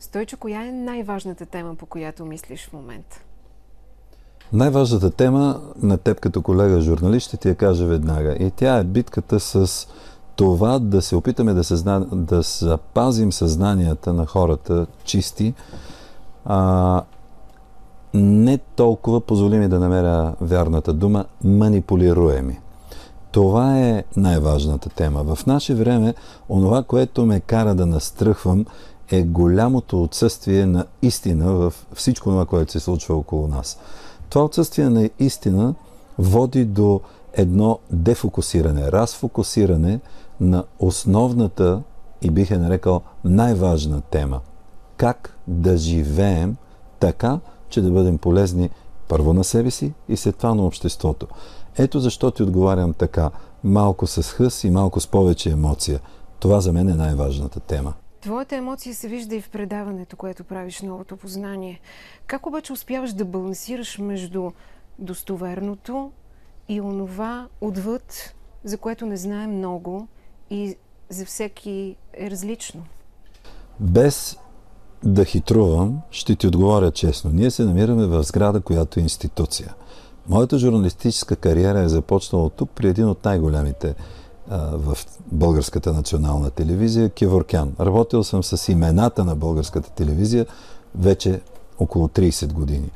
Стойчо, коя е най-важната тема, по която мислиш в момента? Най-важната тема на теб като колега журналист ще ти я кажа веднага. И тя е битката с това да се опитаме да, съзна... да запазим съзнанията на хората чисти, а, не толкова, позволи ми да намеря вярната дума, манипулируеми. Това е най-важната тема. В наше време, онова, което ме кара да настръхвам, е голямото отсъствие на истина в всичко това, което се случва около нас. Това отсъствие на истина води до едно дефокусиране, разфокусиране на основната и бих е нарекал най-важна тема. Как да живеем така, че да бъдем полезни първо на себе си и след това на обществото. Ето защо ти отговарям така, малко с хъс и малко с повече емоция. Това за мен е най-важната тема. Твоята емоция се вижда и в предаването, което правиш новото познание. Как обаче успяваш да балансираш между достоверното и онова отвъд, за което не знаем много и за всеки е различно? Без да хитрувам, ще ти отговоря честно. Ние се намираме в сграда, която е институция. Моята журналистическа кариера е започнала тук при един от най-големите в Българската национална телевизия, Кеворкян. Работил съм с имената на Българската телевизия вече около 30 години.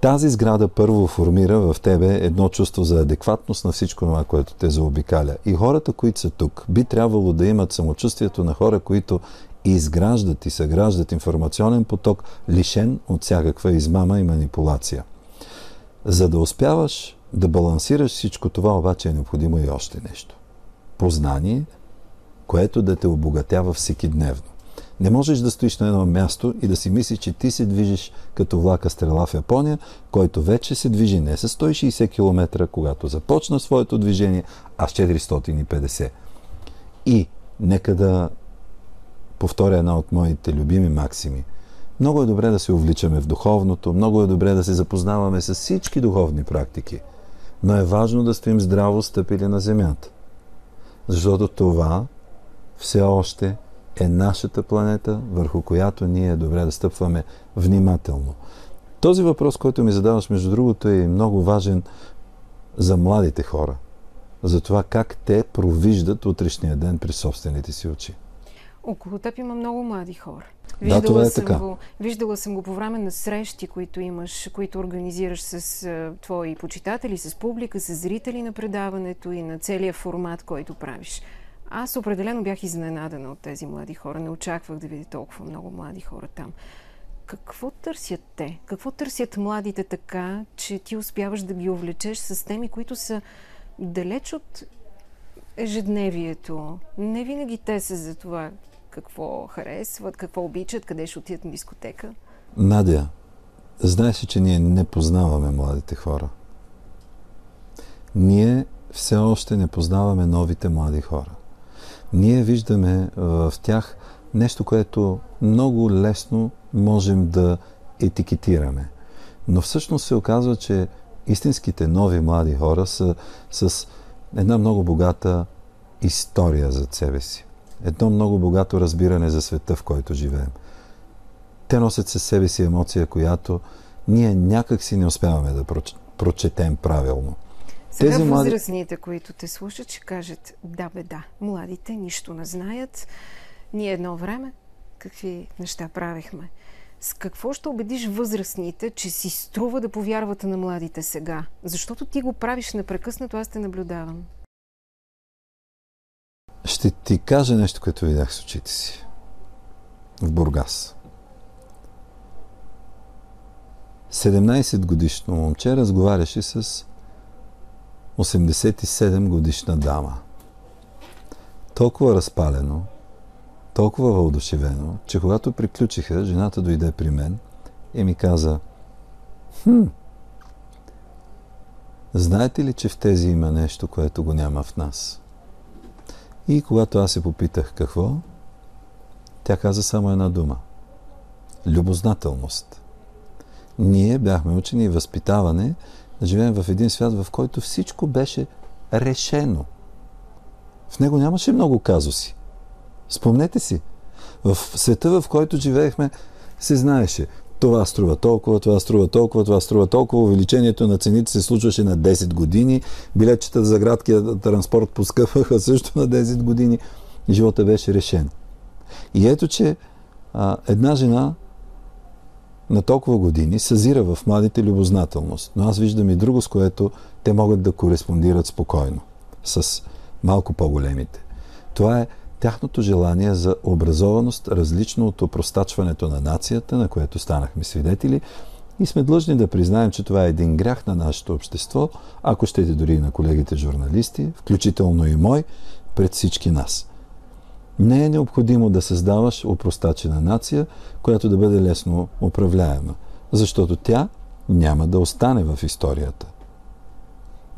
Тази сграда първо формира в тебе едно чувство за адекватност на всичко това, което те заобикаля. И хората, които са тук, би трябвало да имат самочувствието на хора, които изграждат и съграждат информационен поток, лишен от всякаква измама и манипулация. За да успяваш да балансираш всичко това, обаче е необходимо и още нещо. Познание, което да те обогатява всеки дневно. Не можеш да стоиш на едно място и да си мислиш, че ти се движиш като влака стрела в Япония, който вече се движи не с 160 км, когато започна своето движение, а с 450. И нека да повторя една от моите любими максими. Много е добре да се увличаме в духовното, много е добре да се запознаваме с всички духовни практики, но е важно да стоим здраво стъпили на земята. Защото това все още е нашата планета, върху която ние е добре да стъпваме внимателно. Този въпрос, който ми задаваш, между другото, е много важен за младите хора. За това как те провиждат утрешния ден при собствените си очи. Около теб има много млади хора. Виждала да, това е съм така. Го, виждала съм го по време на срещи, които имаш, които организираш с а, твои почитатели, с публика, с зрители на предаването и на целия формат, който правиш. Аз определено бях изненадана от тези млади хора. Не очаквах да видя толкова много млади хора там. Какво търсят те? Какво търсят младите така, че ти успяваш да ги увлечеш с теми, които са далеч от ежедневието? Не винаги те са за това какво харесват, какво обичат, къде ще отидат на дискотека? Надя, знаеш че ние не познаваме младите хора? Ние все още не познаваме новите млади хора. Ние виждаме в тях нещо, което много лесно можем да етикетираме. Но всъщност се оказва, че истинските нови млади хора са с една много богата история зад себе си едно много богато разбиране за света, в който живеем. Те носят със себе си емоция, която ние някак си не успяваме да прочетем правилно. Сега Тези възрастните, млади... които те слушат, ще кажат да бе да, младите нищо не знаят. Ние едно време какви неща правихме. С какво ще убедиш възрастните, че си струва да повярвате на младите сега? Защото ти го правиш непрекъснато, аз те наблюдавам. Ще ти кажа нещо, което видях с очите си. В Бургас. 17 годишно момче разговаряше с 87 годишна дама. Толкова разпалено, толкова въодушевено, че когато приключиха, жената дойде при мен и ми каза Хм, знаете ли, че в тези има нещо, което го няма в нас? И когато аз се попитах какво, тя каза само една дума. Любознателност. Ние бяхме учени и възпитаване да живеем в един свят, в който всичко беше решено. В него нямаше много казуси. Спомнете си. В света, в който живеехме, се знаеше. Това струва толкова, това струва толкова, това струва толкова. Увеличението на цените се случваше на 10 години. Билетчета за градския транспорт поскъпваха също на 10 години. Живота беше решен. И ето, че а, една жена на толкова години съзира в младите любознателност. Но аз виждам и друго, с което те могат да кореспондират спокойно с малко по-големите. Това е тяхното желание за образованост, различно от опростачването на нацията, на което станахме свидетели. И сме длъжни да признаем, че това е един грях на нашето общество, ако щете дори и на колегите журналисти, включително и мой, пред всички нас. Не е необходимо да създаваш опростачена нация, която да бъде лесно управляема, защото тя няма да остане в историята.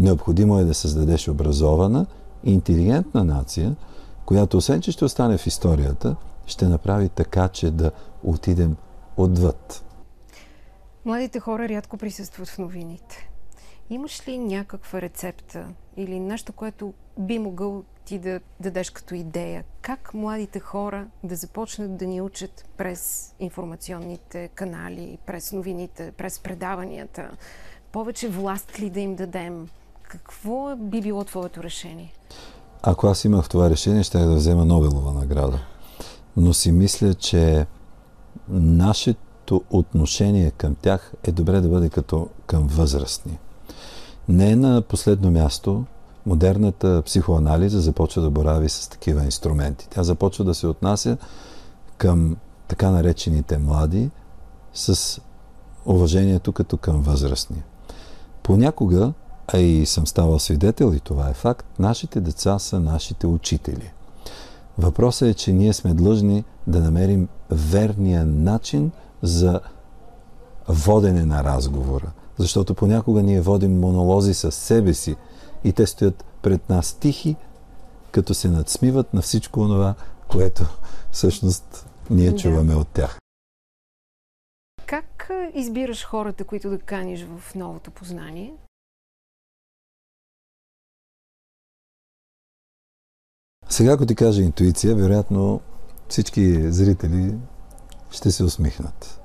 Необходимо е да създадеш образована интелигентна нация, която освен, че ще остане в историята, ще направи така, че да отидем отвъд. Младите хора рядко присъстват в новините. Имаш ли някаква рецепта или нещо, което би могъл ти да дадеш като идея? Как младите хора да започнат да ни учат през информационните канали, през новините, през предаванията? Повече власт ли да им дадем? Какво би било твоето решение? Ако аз имах това решение, ще да взема Нобелова награда. Но си мисля, че нашето отношение към тях е добре да бъде като към възрастни. Не на последно място модерната психоанализа започва да борави с такива инструменти. Тя започва да се отнася към така наречените млади с уважението като към възрастни. Понякога а и съм ставал свидетел, и това е факт, нашите деца са нашите учители. Въпросът е, че ние сме длъжни да намерим верния начин за водене на разговора. Защото понякога ние водим монолози с себе си и те стоят пред нас тихи, като се надсмиват на всичко това, което всъщност ние да. чуваме от тях. Как избираш хората, които да каниш в новото познание? Сега, ако ти кажа интуиция, вероятно всички зрители ще се усмихнат.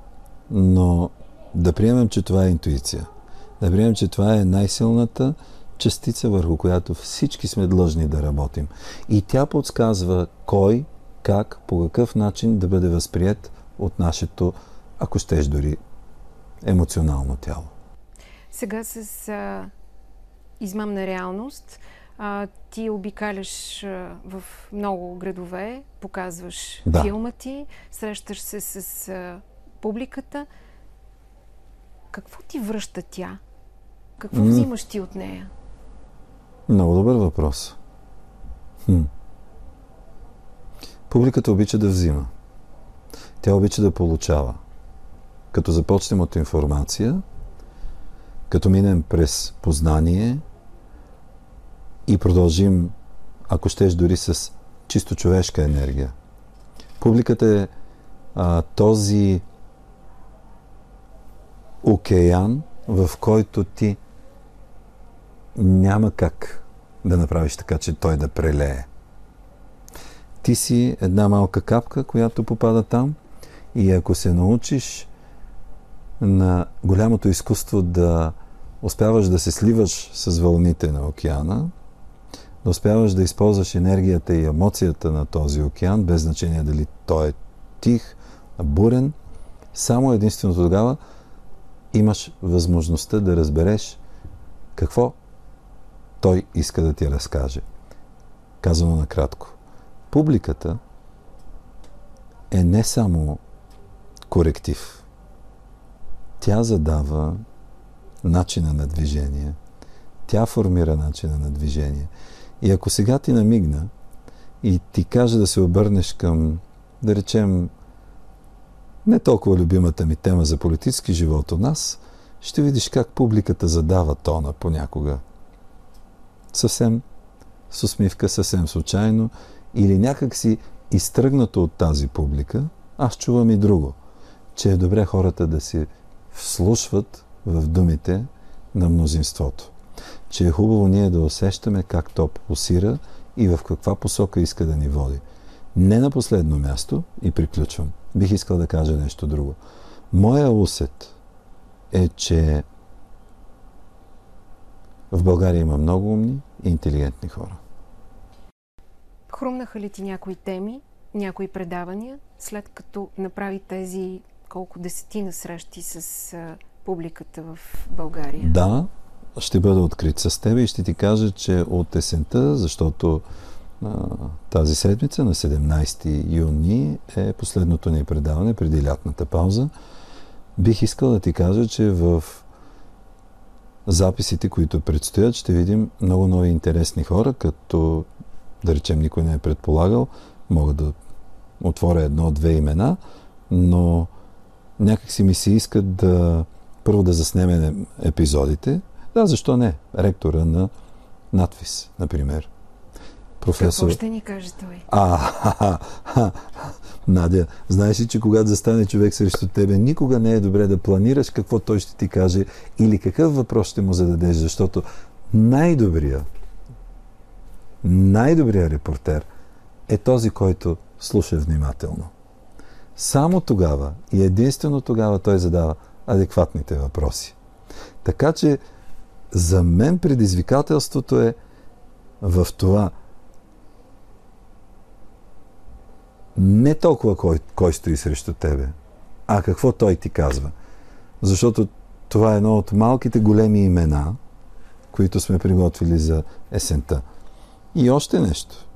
Но да приемем, че това е интуиция. Да приемем, че това е най-силната частица, върху която всички сме длъжни да работим. И тя подсказва кой, как, по какъв начин да бъде възприят от нашето, ако щеш дори, емоционално тяло. Сега с а, измамна реалност а, ти обикаляш а, в много градове, показваш да. филма ти, срещаш се с а, публиката. Какво ти връща тя? Какво м взимаш ти от нея? Много добър въпрос. Хм. Публиката обича да взима. Тя обича да получава. Като започнем от информация, като минем през познание – и продължим, ако щеш, дори с чисто човешка енергия. Публиката е а, този океан, в който ти няма как да направиш така, че той да прелее. Ти си една малка капка, която попада там и ако се научиш на голямото изкуство да успяваш да се сливаш с вълните на океана, да успяваш да използваш енергията и емоцията на този океан, без значение дали той е тих, бурен, само единствено тогава имаш възможността да разбереш какво той иска да ти разкаже. Казано накратко. Публиката е не само коректив. Тя задава начина на движение. Тя формира начина на движение. И ако сега ти намигна и ти каже да се обърнеш към, да речем, не толкова любимата ми тема за политически живот у нас, ще видиш как публиката задава тона понякога. Съвсем с усмивка, съвсем случайно или някак си изтръгнато от тази публика, аз чувам и друго, че е добре хората да се вслушват в думите на мнозинството че е хубаво ние да усещаме как то пулсира и в каква посока иска да ни води. Не на последно място, и приключвам, бих искал да кажа нещо друго. Моя усет е, че в България има много умни и интелигентни хора. Хрумнаха ли ти някои теми, някои предавания, след като направи тези колко десетина срещи с публиката в България? Да, ще бъда открит с теб и ще ти кажа, че от есента, защото а, тази седмица на 17 юни е последното ни предаване преди лятната пауза, бих искал да ти кажа, че в записите, които предстоят, ще видим много нови интересни хора, като, да речем, никой не е предполагал, мога да отворя едно-две имена, но някак си ми се иска да първо да заснеме епизодите. Да, защо не? Ректора на надвис, например. Професор... Какво ще ни каже той? А, ха, ха, ха. Надя, знаеш ли, че когато застане човек срещу тебе, никога не е добре да планираш какво той ще ти каже или какъв въпрос ще му зададеш, защото най-добрия, най-добрия репортер е този, който слуша внимателно. Само тогава и единствено тогава той задава адекватните въпроси. Така че за мен предизвикателството е в това не толкова кой, кой стои срещу тебе, а какво той ти казва. Защото това е едно от малките големи имена, които сме приготвили за есента. И още нещо.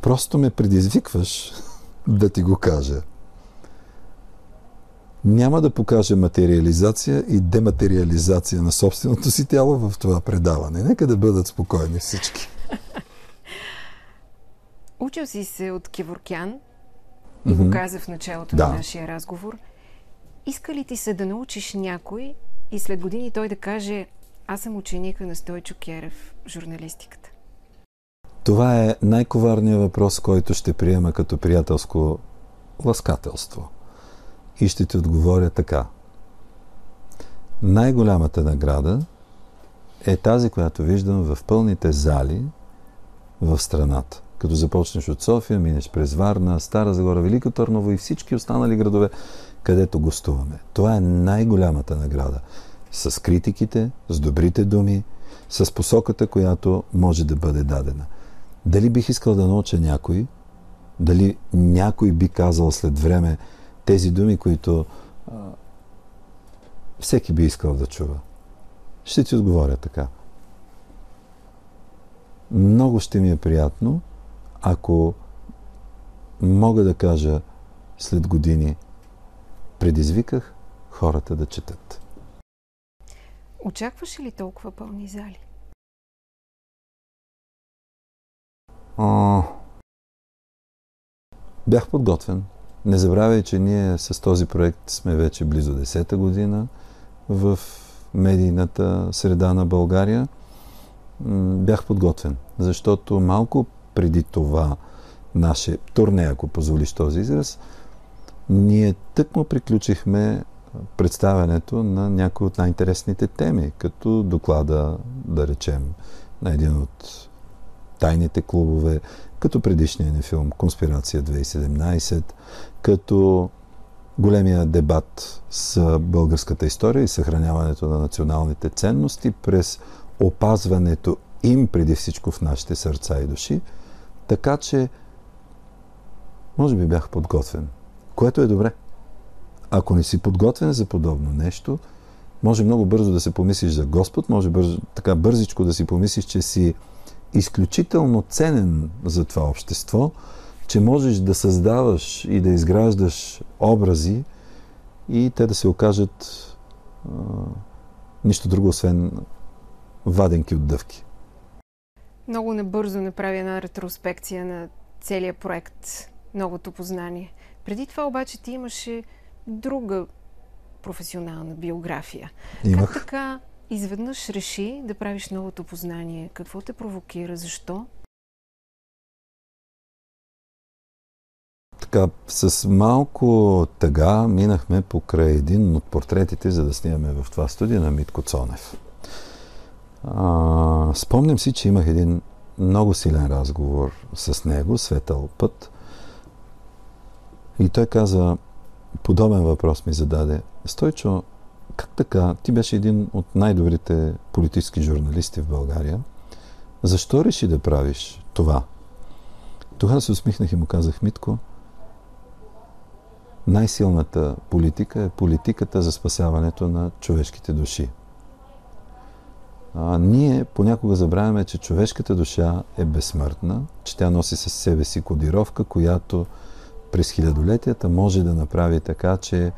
Просто ме предизвикваш да ти го кажа. Няма да покаже материализация и дематериализация на собственото си тяло в това предаване. Нека да бъдат спокойни всички. Учил си се от Кеворкян и го каза в началото да. на нашия разговор. Иска ли ти се да научиш някой и след години той да каже аз съм ученика на Стойчо Керев в журналистиката? Това е най-коварният въпрос, който ще приема като приятелско ласкателство. И ще ти отговоря така. Най-голямата награда е тази, която виждам в пълните зали в страната. Като започнеш от София, минеш през Варна, Стара Загора, Велико Търново и всички останали градове, където гостуваме. Това е най-голямата награда. С критиките, с добрите думи, с посоката, която може да бъде дадена. Дали бих искал да науча някой, дали някой би казал след време тези думи, които а, всеки би искал да чува. Ще ти отговоря така. Много ще ми е приятно, ако мога да кажа след години, предизвиках хората да четат. Очакваш ли толкова пълни зали? А, бях подготвен. Не забравяй, че ние с този проект сме вече близо 10-та година в медийната среда на България. Бях подготвен, защото малко преди това наше турне, ако позволиш този израз, ние тъкмо приключихме представянето на някои от най-интересните теми, като доклада, да речем, на един от тайните клубове, като предишния ни филм Конспирация 2017, като големия дебат с българската история и съхраняването на националните ценности през опазването им преди всичко в нашите сърца и души, така че може би бях подготвен, което е добре. Ако не си подготвен за подобно нещо, може много бързо да се помислиш за Господ, може бързо, така бързичко да си помислиш, че си изключително ценен за това общество, че можеш да създаваш и да изграждаш образи и те да се окажат а, нищо друго, освен ваденки от дъвки. Много набързо направи една ретроспекция на целият проект Новото познание. Преди това обаче ти имаше друга професионална биография. Имах. Как така изведнъж реши да правиш новото познание? Какво те провокира? Защо? Така, с малко тъга минахме покрай един от портретите, за да снимаме в това студио на Митко Цонев. А, спомням си, че имах един много силен разговор с него, светъл път. И той каза, подобен въпрос ми зададе. Стойчо, как така? Ти беше един от най-добрите политически журналисти в България. Защо реши да правиш това? Тогава се усмихнах и му казах, Митко, най-силната политика е политиката за спасяването на човешките души. А, ние понякога забравяме, че човешката душа е безсмъртна, че тя носи със себе си кодировка, която през хилядолетията може да направи така, че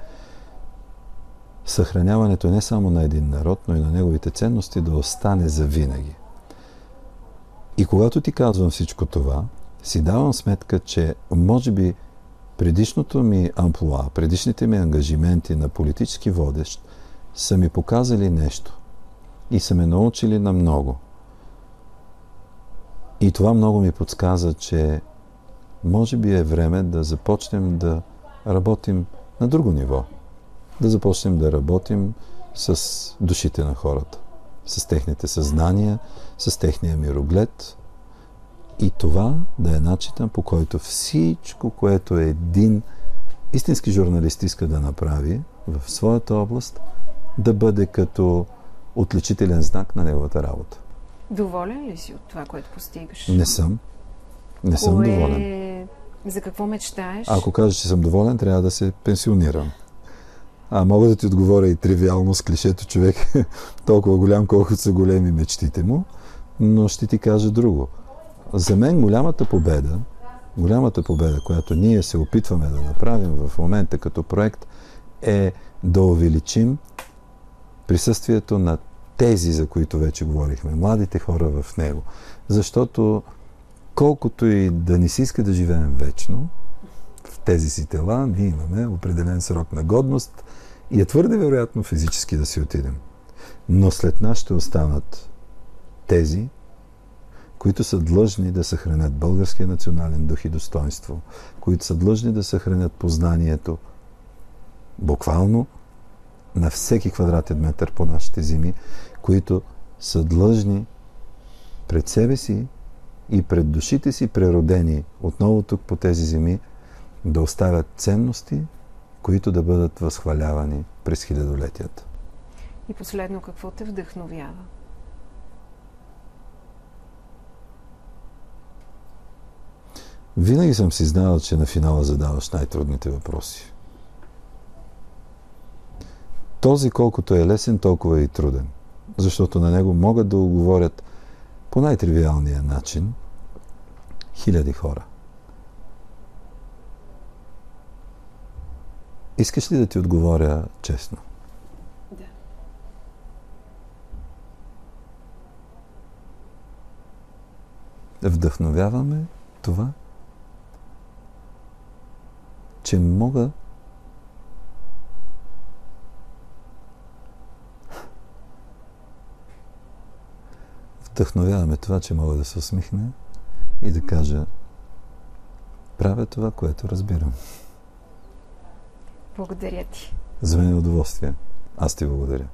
съхраняването не само на един народ, но и на неговите ценности да остане за винаги. И когато ти казвам всичко това, си давам сметка, че може би предишното ми амплуа, предишните ми ангажименти на политически водещ са ми показали нещо и са ме научили на много. И това много ми подсказа, че може би е време да започнем да работим на друго ниво. Да започнем да работим с душите на хората, с техните съзнания, с техния мироглед. И това да е начинът по който всичко, което един истински журналист иска да направи в своята област, да бъде като отличителен знак на неговата работа. Доволен ли си от това, което постигаш? Не съм. Не Кое... съм доволен. За какво мечтаеш? Ако кажа, че съм доволен, трябва да се пенсионирам. А мога да ти отговоря и тривиално с клишето човек толкова голям, колкото са големи мечтите му, но ще ти кажа друго. За мен голямата победа, голямата победа, която ние се опитваме да направим в момента като проект, е да увеличим присъствието на тези, за които вече говорихме, младите хора в него. Защото колкото и да не си иска да живеем вечно, в тези си тела, ние имаме определен срок на годност и е твърде вероятно физически да си отидем. Но след нас ще останат тези, които са длъжни да съхранят българския национален дух и достоинство, които са длъжни да съхранят познанието буквално на всеки квадратен метър по нашите земи, които са длъжни пред себе си и пред душите си преродени отново тук по тези земи да оставят ценности, които да бъдат възхвалявани през хилядолетията. И последно, какво те вдъхновява? Винаги съм си знал, че на финала задаваш най-трудните въпроси. Този колкото е лесен, толкова е и труден. Защото на него могат да оговорят по най-тривиалния начин хиляди хора. Искаш ли да ти отговоря честно? Да. Вдъхновяваме това, че мога вдъхновяваме това, че мога да се усмихне и да кажа правя това, което разбирам. Благодаря ти. За мен е удоволствие. Аз ти благодаря.